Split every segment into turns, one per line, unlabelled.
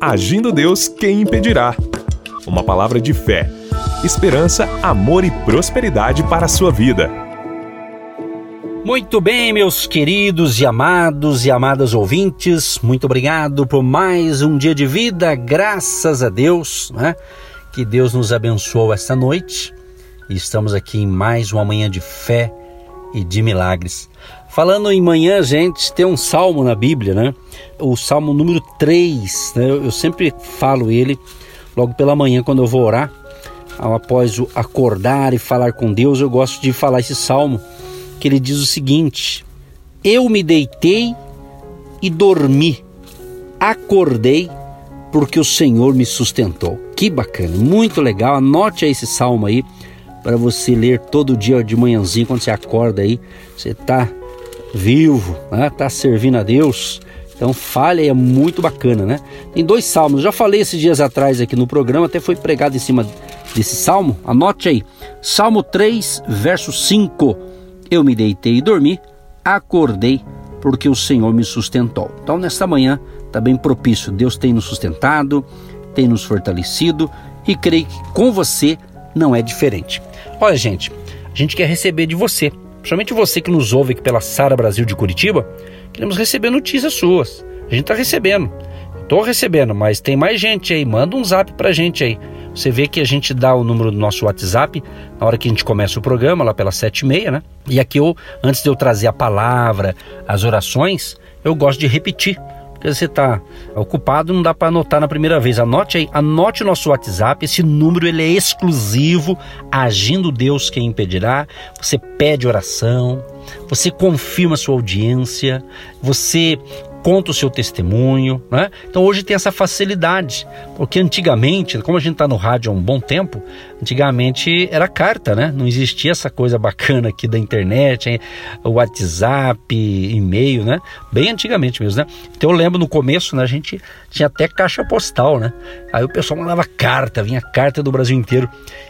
Agindo Deus, quem impedirá? Uma palavra de fé, esperança, amor e prosperidade para a sua vida.
Muito bem, meus queridos e amados e amadas ouvintes, muito obrigado por mais um dia de vida, graças a Deus, né? Que Deus nos abençoou esta noite e estamos aqui em mais uma manhã de fé e de milagres. Falando em manhã, gente, tem um salmo na Bíblia, né? O salmo número 3, né? Eu sempre falo ele logo pela manhã quando eu vou orar. Após o acordar e falar com Deus, eu gosto de falar esse salmo que ele diz o seguinte: Eu me deitei e dormi, acordei porque o Senhor me sustentou. Que bacana, muito legal. Anote esse salmo aí para você ler todo dia de manhãzinho quando você acorda aí. Você está vivo, né? Tá servindo a Deus. Então fale é muito bacana, né? Tem dois salmos. Já falei esses dias atrás aqui no programa, até foi pregado em cima desse salmo. Anote aí. Salmo 3, verso 5. Eu me deitei e dormi, acordei porque o Senhor me sustentou. Então nesta manhã está bem propício. Deus tem nos sustentado, tem nos fortalecido e creio que com você não é diferente. Olha, gente, a gente quer receber de você principalmente você que nos ouve aqui pela Sara Brasil de Curitiba, queremos receber notícias suas. A gente está recebendo. Estou recebendo, mas tem mais gente aí. Manda um zap para a gente aí. Você vê que a gente dá o número do nosso WhatsApp na hora que a gente começa o programa, lá pelas sete e meia, né? E aqui eu, antes de eu trazer a palavra, as orações, eu gosto de repetir porque você está ocupado, não dá para anotar na primeira vez. Anote aí, anote o nosso WhatsApp. Esse número ele é exclusivo. Agindo Deus quem impedirá. Você pede oração, você confirma sua audiência, você conta o seu testemunho, né? Então hoje tem essa facilidade, porque antigamente, como a gente está no rádio há um bom tempo, antigamente era carta, né? Não existia essa coisa bacana aqui da internet, hein? WhatsApp, e-mail, né? Bem antigamente mesmo, né? Então eu lembro no começo, né? A gente tinha até caixa postal, né? Aí o pessoal mandava carta, vinha carta do Brasil inteiro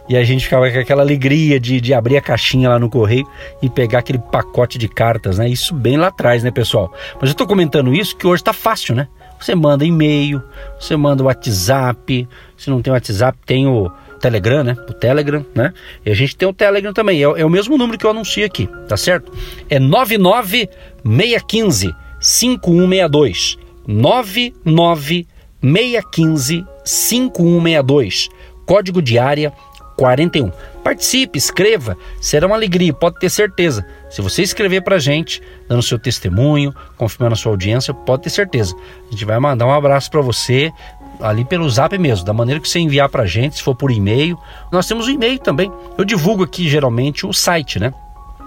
e a gente ficava com aquela alegria de, de abrir a caixinha lá no correio e pegar aquele pacote de cartas, né? Isso bem lá atrás, né, pessoal? Mas eu estou comentando isso que hoje está fácil, né? Você manda e-mail, você manda WhatsApp, se não tem WhatsApp, tem o Telegram, né? O Telegram, né? E a gente tem o Telegram também. É, é o mesmo número que eu anuncio aqui, tá certo? É 99615 5162. 99615 5162. Código de área 41. Participe, escreva, será uma alegria, pode ter certeza. Se você escrever para a gente, dando seu testemunho, confirmando a sua audiência, pode ter certeza. A gente vai mandar um abraço para você ali pelo zap mesmo, da maneira que você enviar para a gente, se for por e-mail. Nós temos o um e-mail também. Eu divulgo aqui geralmente o site, né?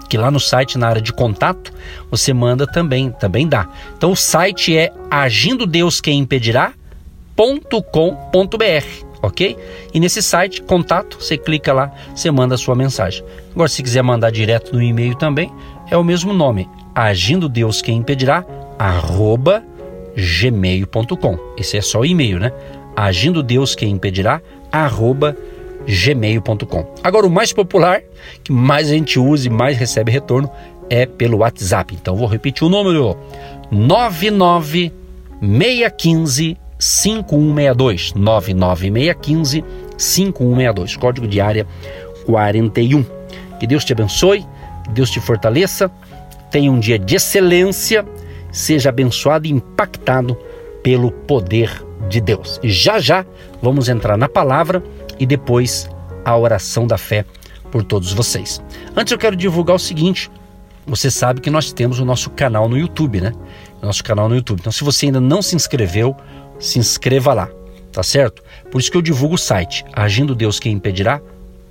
Que lá no site, na área de contato, você manda também, também dá. Então o site é agindo impedirá.com.br ok? E nesse site, contato, você clica lá, você manda a sua mensagem. Agora, se quiser mandar direto no e-mail também, é o mesmo nome, agindo Deus quem impedirá, arroba gmail.com. Esse é só o e-mail, né? Agindo Deus quem impedirá, arroba gmail.com. Agora, o mais popular, que mais a gente usa e mais recebe retorno, é pelo WhatsApp. Então, vou repetir o número: 99615 5162 99615 5162, código de área 41. Que Deus te abençoe, que Deus te fortaleça, tenha um dia de excelência, seja abençoado e impactado pelo poder de Deus. E já já vamos entrar na palavra e depois a oração da fé por todos vocês. Antes eu quero divulgar o seguinte: você sabe que nós temos o nosso canal no YouTube, né? Nosso canal no YouTube. Então, se você ainda não se inscreveu, se inscreva lá, tá certo? Por isso que eu divulgo o site agindo Deus quem impedirá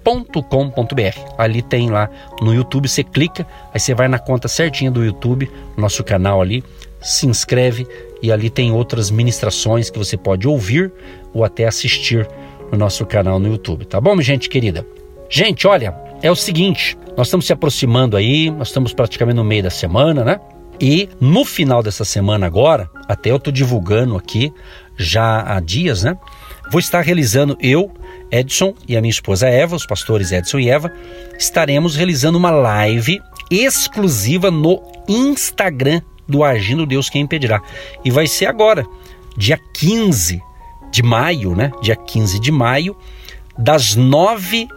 .com.br. Ali tem lá no YouTube, você clica, aí você vai na conta certinha do YouTube, nosso canal ali, se inscreve e ali tem outras ministrações que você pode ouvir ou até assistir no nosso canal no YouTube, tá bom, gente querida? Gente, olha, é o seguinte, nós estamos se aproximando aí, nós estamos praticamente no meio da semana, né? E no final dessa semana agora, até eu estou divulgando aqui já há dias, né? Vou estar realizando eu, Edson e a minha esposa Eva, os pastores Edson e Eva, estaremos realizando uma live exclusiva no Instagram do Agindo Deus Quem Impedirá. E vai ser agora, dia 15 de maio, né? Dia 15 de maio, das 9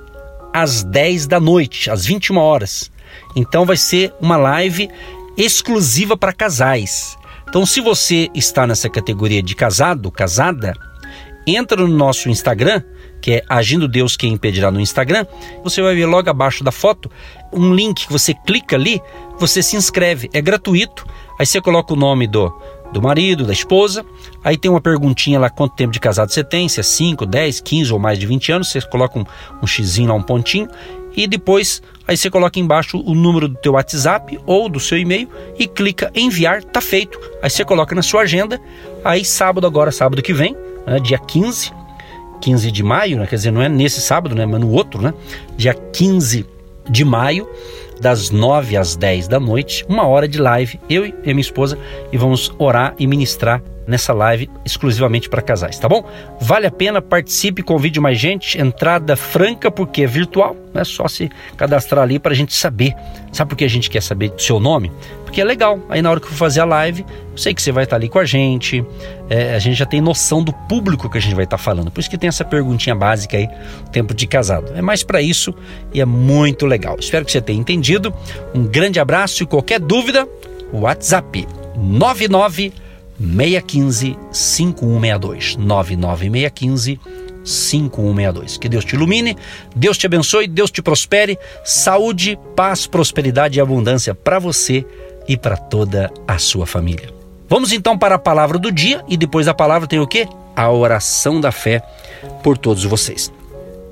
às 10 da noite, às 21 horas. Então vai ser uma live exclusiva para casais. Então, se você está nessa categoria de casado, casada, entra no nosso Instagram, que é Agindo Deus Quem Impedirá no Instagram. Você vai ver logo abaixo da foto um link que você clica ali, você se inscreve, é gratuito. Aí você coloca o nome do, do marido, da esposa. Aí tem uma perguntinha lá, quanto tempo de casado você tem, se é 5, 10, 15 ou mais de 20 anos. Você coloca um, um xizinho lá, um pontinho. E depois, aí você coloca embaixo o número do teu WhatsApp ou do seu e-mail e clica enviar, tá feito. Aí você coloca na sua agenda. Aí sábado agora, sábado que vem, né, dia 15, 15 de maio, né, quer dizer, não é nesse sábado, né, mas no outro, né? Dia 15 de maio, das 9 às 10 da noite, uma hora de live, eu e minha esposa, e vamos orar e ministrar nessa live exclusivamente para casais, tá bom? Vale a pena, participe, convide mais gente, entrada franca porque é virtual, é só se cadastrar ali para a gente saber. Sabe por que a gente quer saber do seu nome? Porque é legal. Aí na hora que eu for fazer a live, eu sei que você vai estar ali com a gente, é, a gente já tem noção do público que a gente vai estar falando. Por isso que tem essa perguntinha básica aí, tempo de casado. É mais para isso e é muito legal. Espero que você tenha entendido. Um grande abraço e qualquer dúvida, WhatsApp 99 615 5162 99615 5162. Que Deus te ilumine, Deus te abençoe, Deus te prospere. Saúde, paz, prosperidade e abundância para você e para toda a sua família. Vamos então para a palavra do dia e depois da palavra tem o quê? A oração da fé por todos vocês.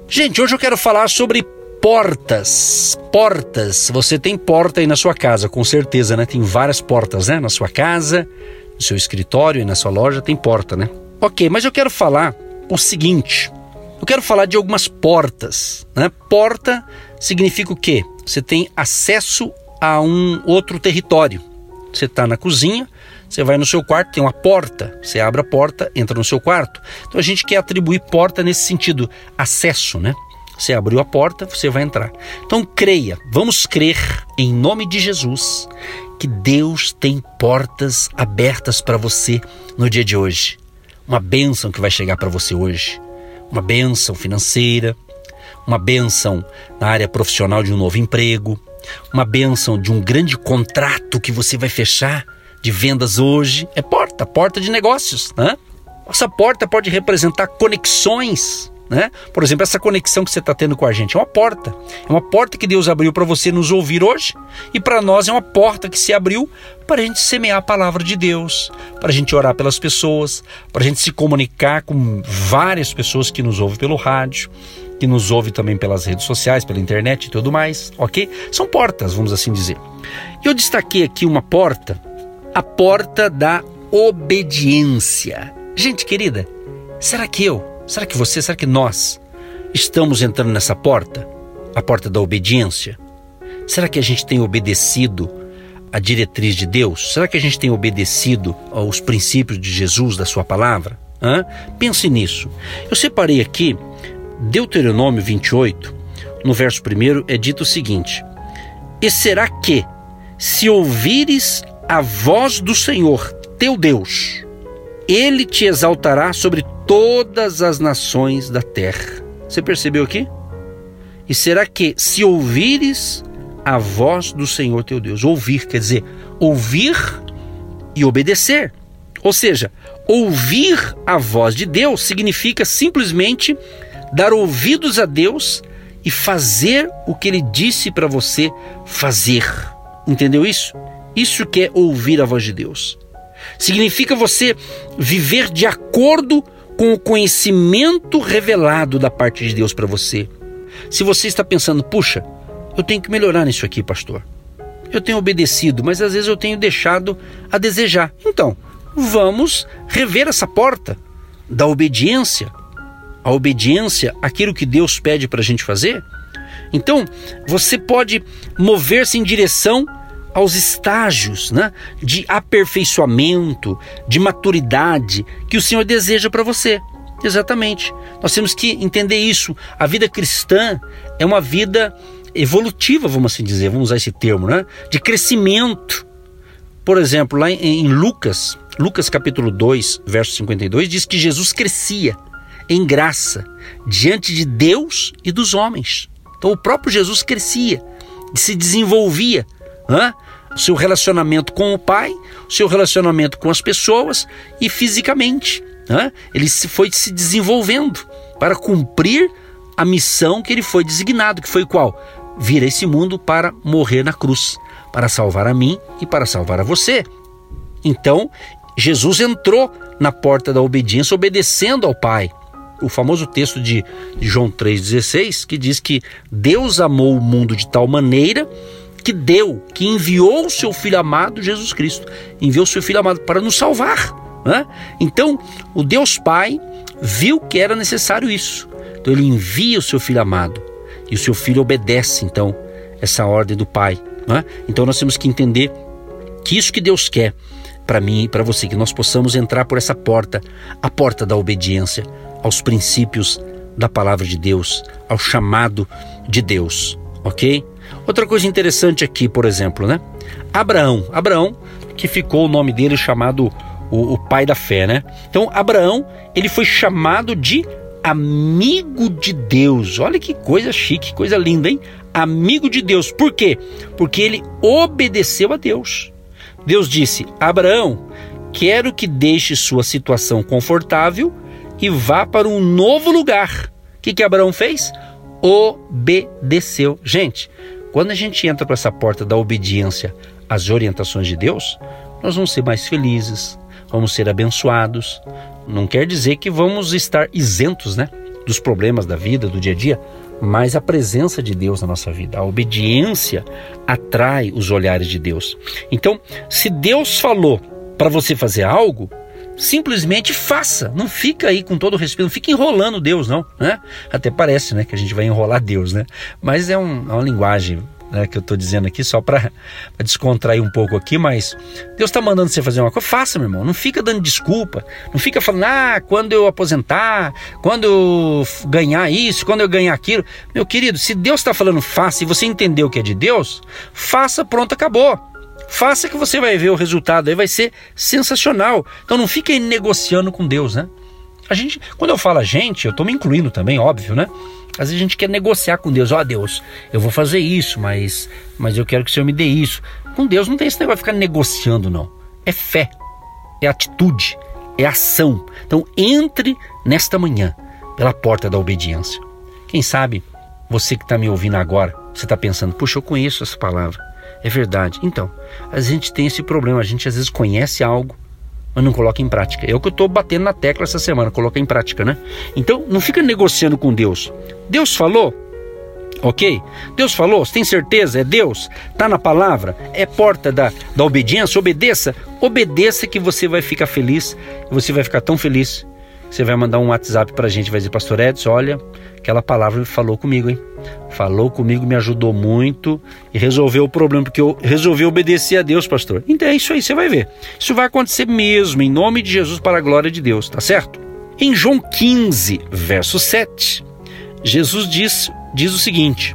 Gente, hoje eu quero falar sobre portas. Portas. Você tem porta aí na sua casa, com certeza, né? Tem várias portas, né? Na sua casa, no seu escritório e na sua loja tem porta, né? Ok, mas eu quero falar o seguinte: eu quero falar de algumas portas, né? Porta significa o quê? Você tem acesso a um outro território. Você está na cozinha, você vai no seu quarto, tem uma porta, você abre a porta, entra no seu quarto. Então a gente quer atribuir porta nesse sentido, acesso, né? Você abriu a porta, você vai entrar. Então creia, vamos crer em nome de Jesus que Deus tem portas abertas para você no dia de hoje. Uma bênção que vai chegar para você hoje. Uma bênção financeira, uma bênção na área profissional de um novo emprego, uma bênção de um grande contrato que você vai fechar de vendas hoje. É porta, porta de negócios, né? Essa porta pode representar conexões né? Por exemplo, essa conexão que você está tendo com a gente é uma porta. É uma porta que Deus abriu para você nos ouvir hoje. E para nós é uma porta que se abriu para a gente semear a palavra de Deus, para a gente orar pelas pessoas, para a gente se comunicar com várias pessoas que nos ouvem pelo rádio, que nos ouvem também pelas redes sociais, pela internet e tudo mais, ok? São portas, vamos assim dizer. Eu destaquei aqui uma porta, a porta da obediência. Gente querida, será que eu Será que você, será que nós estamos entrando nessa porta? A porta da obediência? Será que a gente tem obedecido a diretriz de Deus? Será que a gente tem obedecido aos princípios de Jesus, da Sua palavra? Hã? Pense nisso. Eu separei aqui Deuteronômio 28, no verso 1 é dito o seguinte: E será que, se ouvires a voz do Senhor, teu Deus, ele te exaltará sobre todas as nações da terra. Você percebeu aqui? E será que se ouvires a voz do Senhor teu Deus, ouvir quer dizer ouvir e obedecer. Ou seja, ouvir a voz de Deus significa simplesmente dar ouvidos a Deus e fazer o que ele disse para você fazer. Entendeu isso? Isso que é ouvir a voz de Deus. Significa você viver de acordo com o conhecimento revelado da parte de Deus para você. Se você está pensando, puxa, eu tenho que melhorar nisso aqui, pastor. Eu tenho obedecido, mas às vezes eu tenho deixado a desejar. Então, vamos rever essa porta da obediência. A obediência àquilo que Deus pede para a gente fazer. Então, você pode mover-se em direção aos estágios né, de aperfeiçoamento, de maturidade que o Senhor deseja para você. Exatamente. Nós temos que entender isso. A vida cristã é uma vida evolutiva, vamos assim dizer, vamos usar esse termo, né? De crescimento. Por exemplo, lá em, Lucas, Lucas capítulo 2, verso 52 diz que Jesus crescia em graça diante de Deus e dos homens. Então o próprio Jesus crescia, se desenvolvia, né? Seu relacionamento com o Pai, seu relacionamento com as pessoas e fisicamente. Né? Ele se foi se desenvolvendo para cumprir a missão que ele foi designado, que foi qual? Vir a esse mundo para morrer na cruz, para salvar a mim e para salvar a você. Então, Jesus entrou na porta da obediência obedecendo ao Pai. O famoso texto de, João 3,16 que diz que Deus amou o mundo de tal maneira que deu, que enviou o seu Filho amado Jesus Cristo, enviou o seu Filho amado para nos salvar. Né? Então, o Deus Pai viu que era necessário isso. Então, ele envia o seu Filho amado e o seu Filho obedece, então, essa ordem do Pai. Né? Então, nós temos que entender que isso que Deus quer para mim e para você, que nós possamos entrar por essa porta, a porta da obediência aos princípios da palavra de Deus, ao chamado de Deus, ok? Outra coisa interessante aqui, por exemplo, né? Abraão, Abraão, que ficou o nome dele chamado o, o pai da fé, né? Então, Abraão, ele foi chamado de amigo de Deus. Olha que coisa chique, coisa linda, hein? Amigo de Deus. Por quê? Porque ele obedeceu a Deus. Deus disse: Abraão, quero que deixe sua situação confortável e vá para um novo lugar. O que, que Abraão fez? Obedeceu. Gente, quando a gente entra para essa porta da obediência às orientações de Deus, nós vamos ser mais felizes, vamos ser abençoados. Não quer dizer que vamos estar isentos, né, dos problemas da vida, do dia a dia, mas a presença de Deus na nossa vida, a obediência atrai os olhares de Deus. Então, se Deus falou para você fazer algo, simplesmente faça. Não fica aí com todo o respeito, não fica enrolando Deus, não. Né? Até parece né, que a gente vai enrolar Deus, né? Mas é, um, é uma linguagem né, que eu estou dizendo aqui só para descontrair um pouco aqui, mas Deus está mandando você fazer uma coisa, faça, meu irmão. Não fica dando desculpa, não fica falando, ah, quando eu aposentar, quando eu ganhar isso, quando eu ganhar aquilo. Meu querido, se Deus está falando faça e você entendeu que é de Deus, faça, pronto, acabou. Faça que você vai ver o resultado, aí vai ser sensacional. Então não fica aí negociando com Deus, né? A gente, quando eu falo a gente, eu estou me incluindo também, óbvio, né? Às vezes a gente quer negociar com Deus, ó oh, Deus, eu vou fazer isso, mas, mas eu quero que o Senhor me dê isso. Com Deus não tem esse negócio de ficar negociando, não. É fé, é atitude, é ação. Então entre nesta manhã pela porta da obediência. Quem sabe você que está me ouvindo agora, você está pensando, puxa, eu conheço essa palavra. É verdade. Então, a gente tem esse problema, a gente às vezes conhece algo, mas não coloca em prática. É o que eu estou batendo na tecla essa semana, colocar em prática, né? Então, não fica negociando com Deus. Deus falou, ok? Deus falou, você tem certeza? É Deus? Está na palavra? É porta da, da obediência? Obedeça. Obedeça que você vai ficar feliz. Você vai ficar tão feliz. Você vai mandar um WhatsApp para a gente, vai dizer, Pastor Edson, olha, aquela palavra falou comigo, hein? Falou comigo, me ajudou muito e resolveu o problema, porque eu resolvi obedecer a Deus, pastor. Então é isso aí, você vai ver. Isso vai acontecer mesmo, em nome de Jesus, para a glória de Deus, tá certo? Em João 15, verso 7, Jesus diz, diz o seguinte: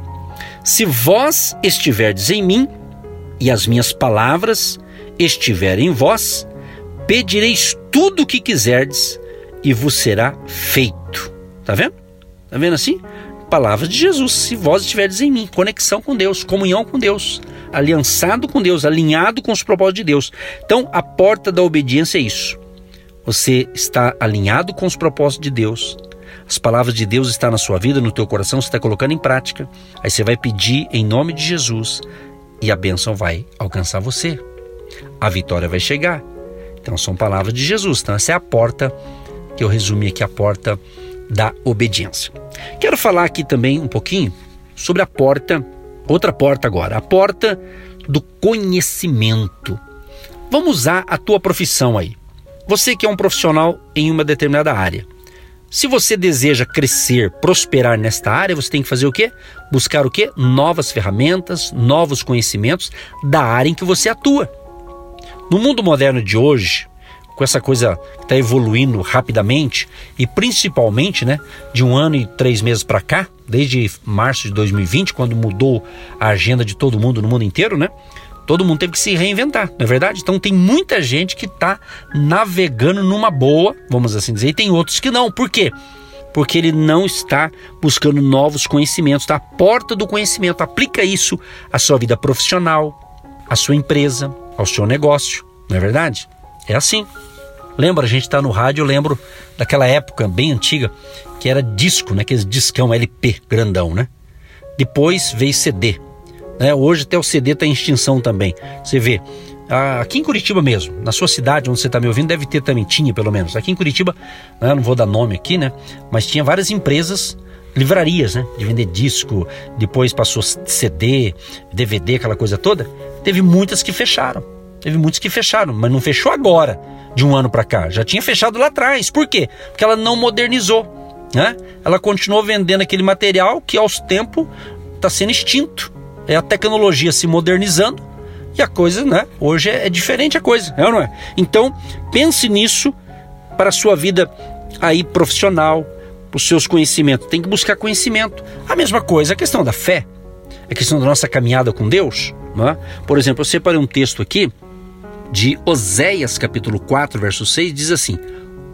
Se vós estiverdes em mim e as minhas palavras estiverem em vós, pedireis tudo o que quiserdes e vos será feito. Tá vendo? Tá vendo assim? Palavras de Jesus, se vós estiverdes em mim, conexão com Deus, comunhão com Deus, aliançado com Deus, alinhado com os propósitos de Deus. Então, a porta da obediência é isso. Você está alinhado com os propósitos de Deus. As palavras de Deus estão na sua vida, no teu coração, você está colocando em prática. Aí você vai pedir em nome de Jesus e a bênção vai alcançar você. A vitória vai chegar. Então são palavras de Jesus. Então essa é a porta que eu resumi aqui, a porta da obediência. Quero falar aqui também um pouquinho sobre a porta, outra porta agora, a porta do conhecimento. Vamos usar a tua profissão aí. Você que é um profissional em uma determinada área. Se você deseja crescer, prosperar nesta área, você tem que fazer o quê? Buscar o quê? Novas ferramentas, novos conhecimentos da área em que você atua. No mundo moderno de hoje, com essa coisa que está evoluindo rapidamente e principalmente, né, de um ano e três meses para cá, desde março de 2020, quando mudou a agenda de todo mundo no mundo inteiro, né? Todo mundo teve que se reinventar, não é verdade? Então tem muita gente que está navegando numa boa, vamos assim dizer, e tem outros que não. Por quê? Porque ele não está buscando novos conhecimentos, está à porta do conhecimento. Aplica isso à sua vida profissional, à sua empresa, ao seu negócio, não é verdade? É assim. Lembra, a gente está no rádio, eu lembro daquela época bem antiga, que era disco, né? Aqueles discão LP grandão, né? Depois veio CD. Né? Hoje até o CD está em extinção também. Você vê, aqui em Curitiba mesmo, na sua cidade onde você está me ouvindo, deve ter também, tinha pelo menos. Aqui em Curitiba, né, não vou dar nome aqui, né? Mas tinha várias empresas, livrarias, né? De vender disco, depois passou CD, DVD, aquela coisa toda. Teve muitas que fecharam. Teve muitos que fecharam, mas não fechou agora, de um ano para cá. Já tinha fechado lá atrás. Por quê? Porque ela não modernizou. Né? Ela continuou vendendo aquele material que aos tempos está sendo extinto é a tecnologia se modernizando e a coisa, né? Hoje é, é diferente a coisa, é ou não é? Então, pense nisso para a sua vida aí profissional, para os seus conhecimentos. Tem que buscar conhecimento. A mesma coisa, a questão da fé, a questão da nossa caminhada com Deus. Não é? Por exemplo, eu separei um texto aqui de Oséias, capítulo 4, verso 6, diz assim: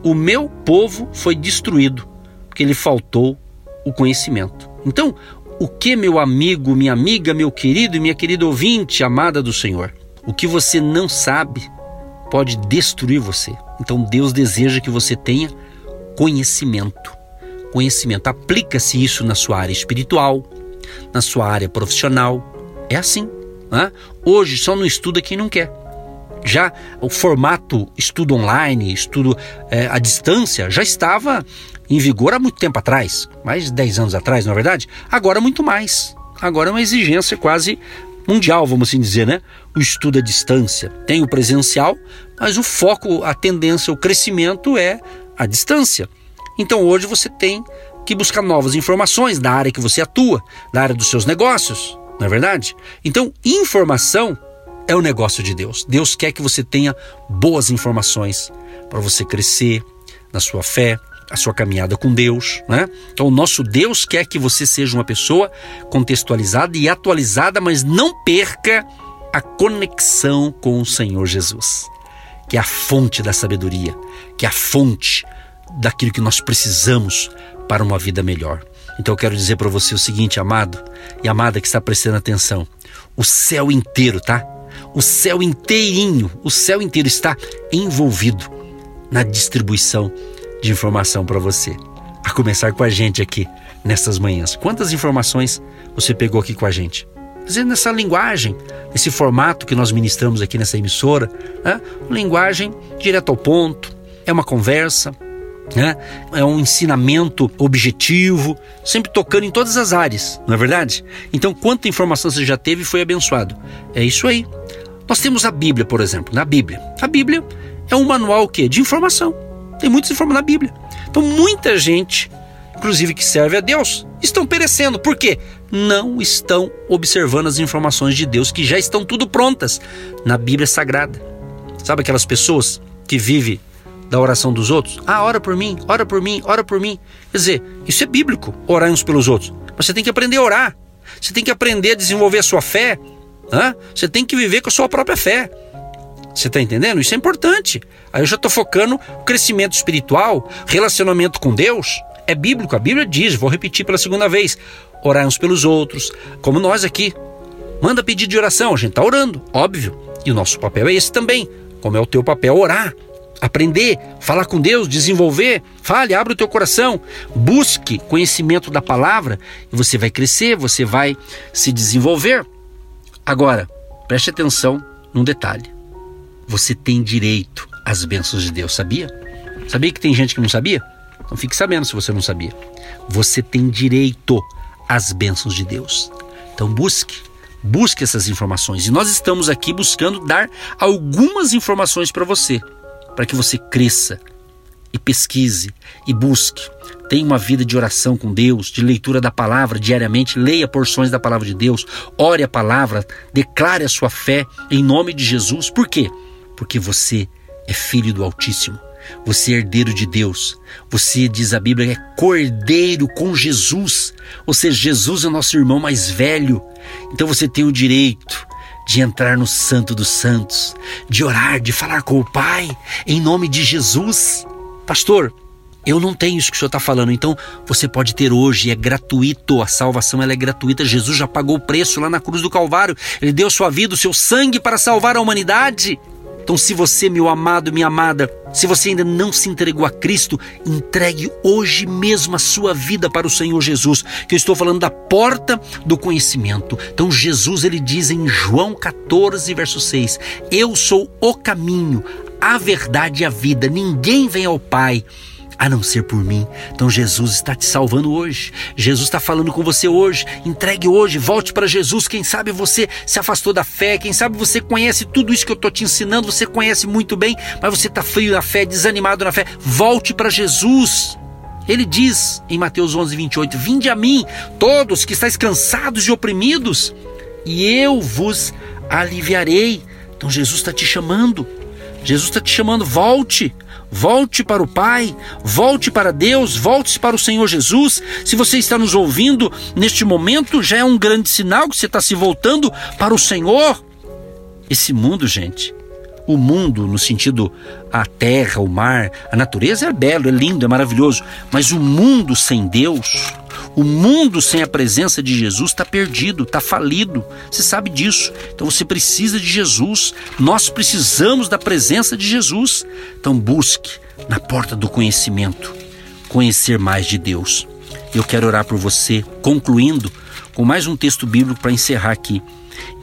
O meu povo foi destruído, porque lhe faltou o conhecimento. Então, o que, meu amigo, minha amiga, meu querido e minha querida ouvinte, amada do Senhor? O que você não sabe pode destruir você. Então Deus deseja que você tenha conhecimento. Conhecimento. Aplica-se isso na sua área espiritual, na sua área profissional. É assim. Né? Hoje só não estuda quem não quer. Já o formato estudo online, estudo é, à distância, já estava em vigor há muito tempo atrás, mais de 10 anos atrás, na é verdade. Agora muito mais. Agora é uma exigência quase mundial, vamos assim dizer, né? O estudo à distância. Tem o presencial, mas o foco, a tendência, o crescimento é a distância. Então hoje você tem que buscar novas informações da área que você atua, da área dos seus negócios, não é verdade? Então, informação é o negócio de Deus. Deus quer que você tenha boas informações para você crescer na sua fé, a sua caminhada com Deus, né? Então, o nosso Deus quer que você seja uma pessoa contextualizada e atualizada, mas não perca a conexão com o Senhor Jesus, que é a fonte da sabedoria, que é a fonte daquilo que nós precisamos para uma vida melhor. Então, eu quero dizer para você o seguinte, amado e amada que está prestando atenção: o céu inteiro, tá? O céu inteirinho, o céu inteiro está envolvido na distribuição de informação para você. A começar com a gente aqui nessas manhãs. Quantas informações você pegou aqui com a gente? Dizendo nessa linguagem, nesse formato que nós ministramos aqui nessa emissora, né? linguagem direto ao ponto, é uma conversa, né? é um ensinamento objetivo, sempre tocando em todas as áreas, não é verdade? Então, quanta informação você já teve e foi abençoado? É isso aí. Nós temos a Bíblia, por exemplo, na Bíblia. A Bíblia é um manual o quê? de informação. Tem muitos informações na Bíblia. Então, muita gente, inclusive que serve a Deus, estão perecendo. Por quê? Não estão observando as informações de Deus que já estão tudo prontas na Bíblia Sagrada. Sabe aquelas pessoas que vivem da oração dos outros? Ah, ora por mim, ora por mim, ora por mim. Quer dizer, isso é bíblico, orar uns pelos outros. Mas você tem que aprender a orar. Você tem que aprender a desenvolver a sua fé. Você tem que viver com a sua própria fé. Você está entendendo? Isso é importante. Aí eu já estou focando crescimento espiritual, relacionamento com Deus. É bíblico, a Bíblia diz, vou repetir pela segunda vez: orar uns pelos outros, como nós aqui. Manda pedido de oração, a gente está orando, óbvio. E o nosso papel é esse também. Como é o teu papel orar, aprender, falar com Deus, desenvolver. Fale, abre o teu coração, busque conhecimento da palavra e você vai crescer, você vai se desenvolver. Agora, preste atenção num detalhe você tem direito às bênçãos de Deus, sabia? Sabia que tem gente que não sabia? Então fique sabendo se você não sabia. Você tem direito às bênçãos de Deus. Então busque, busque essas informações. E nós estamos aqui buscando dar algumas informações para você, para que você cresça e pesquise e busque. Tenha uma vida de oração com Deus, de leitura da palavra diariamente, leia porções da palavra de Deus, ore a palavra, declare a sua fé em nome de Jesus. Por quê? porque você é filho do Altíssimo. Você é herdeiro de Deus. Você, diz a Bíblia, é cordeiro com Jesus. Ou seja, Jesus é o nosso irmão mais velho. Então você tem o direito de entrar no Santo dos Santos, de orar, de falar com o Pai, em nome de Jesus. Pastor, eu não tenho isso que o senhor está falando, então você pode ter hoje, é gratuito, a salvação ela é gratuita. Jesus já pagou o preço lá na cruz do Calvário, ele deu sua vida, o seu sangue para salvar a humanidade. Então, se você, meu amado, minha amada, se você ainda não se entregou a Cristo, entregue hoje mesmo a sua vida para o Senhor Jesus, que eu estou falando da porta do conhecimento. Então, Jesus ele diz em João 14, verso 6: Eu sou o caminho, a verdade e a vida. Ninguém vem ao Pai a não ser por mim. Então Jesus está te salvando hoje. Jesus está falando com você hoje. Entregue hoje, volte para Jesus. Quem sabe você se afastou da fé, quem sabe você conhece tudo isso que eu estou te ensinando, você conhece muito bem, mas você está frio na fé, desanimado na fé. Volte para Jesus. Ele diz em Mateus 11, 28: Vinde a mim, todos que estáis cansados e oprimidos, e eu vos aliviarei. Então Jesus está te chamando. Jesus está te chamando, volte. Volte para o Pai, volte para Deus, volte para o Senhor Jesus. Se você está nos ouvindo neste momento, já é um grande sinal que você está se voltando para o Senhor. Esse mundo, gente, o mundo no sentido a terra, o mar, a natureza é belo, é lindo, é maravilhoso, mas o mundo sem Deus, o mundo sem a presença de Jesus está perdido, está falido. Você sabe disso. Então você precisa de Jesus. Nós precisamos da presença de Jesus. Então busque na porta do conhecimento conhecer mais de Deus. Eu quero orar por você, concluindo com mais um texto bíblico para encerrar aqui.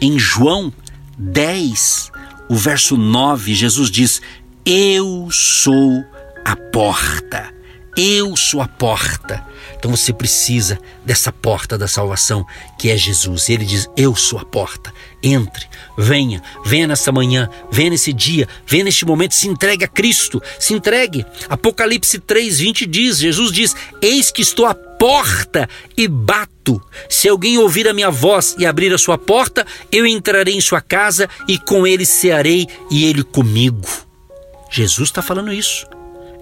Em João 10, o verso 9, Jesus diz: Eu sou a porta. Eu sou a porta. Então você precisa dessa porta da salvação, que é Jesus. Ele diz: Eu sou a porta. Entre, venha, venha nessa manhã, venha nesse dia, venha neste momento, se entregue a Cristo, se entregue. Apocalipse 3:20 diz: Jesus diz: Eis que estou à porta e bato. Se alguém ouvir a minha voz e abrir a sua porta, eu entrarei em sua casa e com ele cearei e ele comigo. Jesus está falando isso.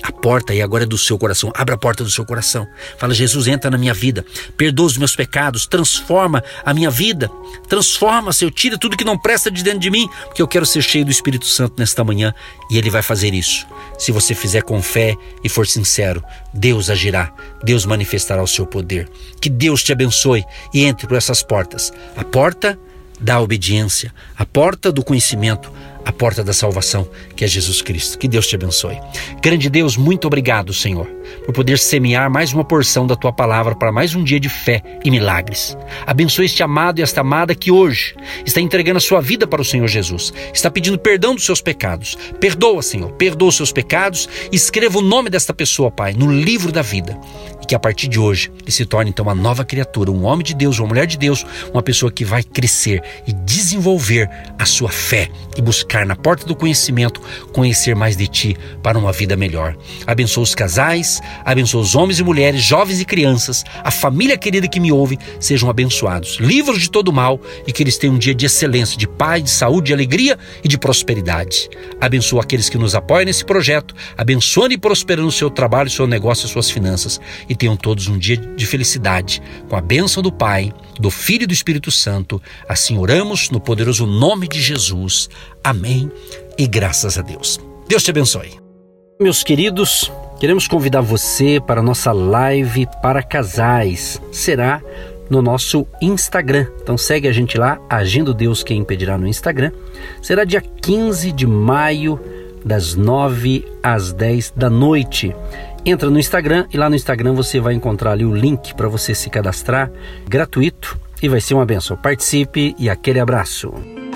A porta aí agora é do seu coração. Abra a porta do seu coração. Fala, Jesus, entra na minha vida. Perdoa os meus pecados. Transforma a minha vida. Transforma, Senhor. Tira tudo que não presta de dentro de mim. Porque eu quero ser cheio do Espírito Santo nesta manhã. E Ele vai fazer isso. Se você fizer com fé e for sincero, Deus agirá. Deus manifestará o seu poder. Que Deus te abençoe e entre por essas portas. A porta da obediência. A porta do conhecimento a porta da salvação, que é Jesus Cristo. Que Deus te abençoe. Grande Deus, muito obrigado, Senhor, por poder semear mais uma porção da tua palavra para mais um dia de fé e milagres. Abençoe este amado e esta amada que hoje está entregando a sua vida para o Senhor Jesus, está pedindo perdão dos seus pecados. Perdoa, Senhor, perdoa os seus pecados. Escreva o nome desta pessoa, Pai, no livro da vida e que a partir de hoje ele se torne então uma nova criatura, um homem de Deus, uma mulher de Deus, uma pessoa que vai crescer e desenvolver a sua fé e buscar na porta do conhecimento conhecer mais de ti para uma vida melhor. Abençoa os casais, abençoa os homens e mulheres, jovens e crianças, a família querida que me ouve, sejam abençoados, livros de todo mal e que eles tenham um dia de excelência, de paz, de saúde, de alegria e de prosperidade. Abençoa aqueles que nos apoiam nesse projeto, abençoando e prosperando o seu trabalho, o seu negócio e suas finanças e tenham todos um dia de felicidade, com a bênção do Pai, do Filho e do Espírito Santo. Assim oramos no poderoso nome de Jesus. Amém e graças a Deus. Deus te abençoe. Meus queridos, queremos convidar você para a nossa live para casais. Será no nosso Instagram. Então segue a gente lá, Agindo Deus Quem Impedirá no Instagram. Será dia 15 de maio, das 9 às 10 da noite. Entra no Instagram e lá no Instagram você vai encontrar ali o link para você se cadastrar gratuito e vai ser uma benção. Participe e aquele abraço.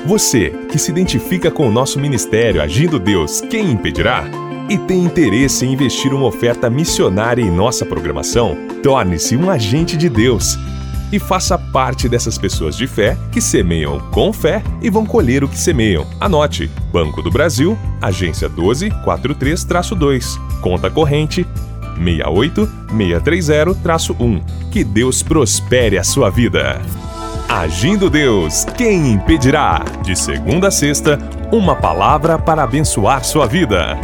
Você que se identifica com o nosso ministério Agindo Deus, quem impedirá? E tem interesse em investir uma oferta missionária em nossa programação? Torne-se um agente de Deus e faça parte dessas pessoas de fé que semeiam com fé e vão colher o que semeiam. Anote: Banco do Brasil, agência 1243-2, conta corrente 68630-1. Que Deus prospere a sua vida. Agindo Deus, quem impedirá? De segunda a sexta, uma palavra para abençoar sua vida.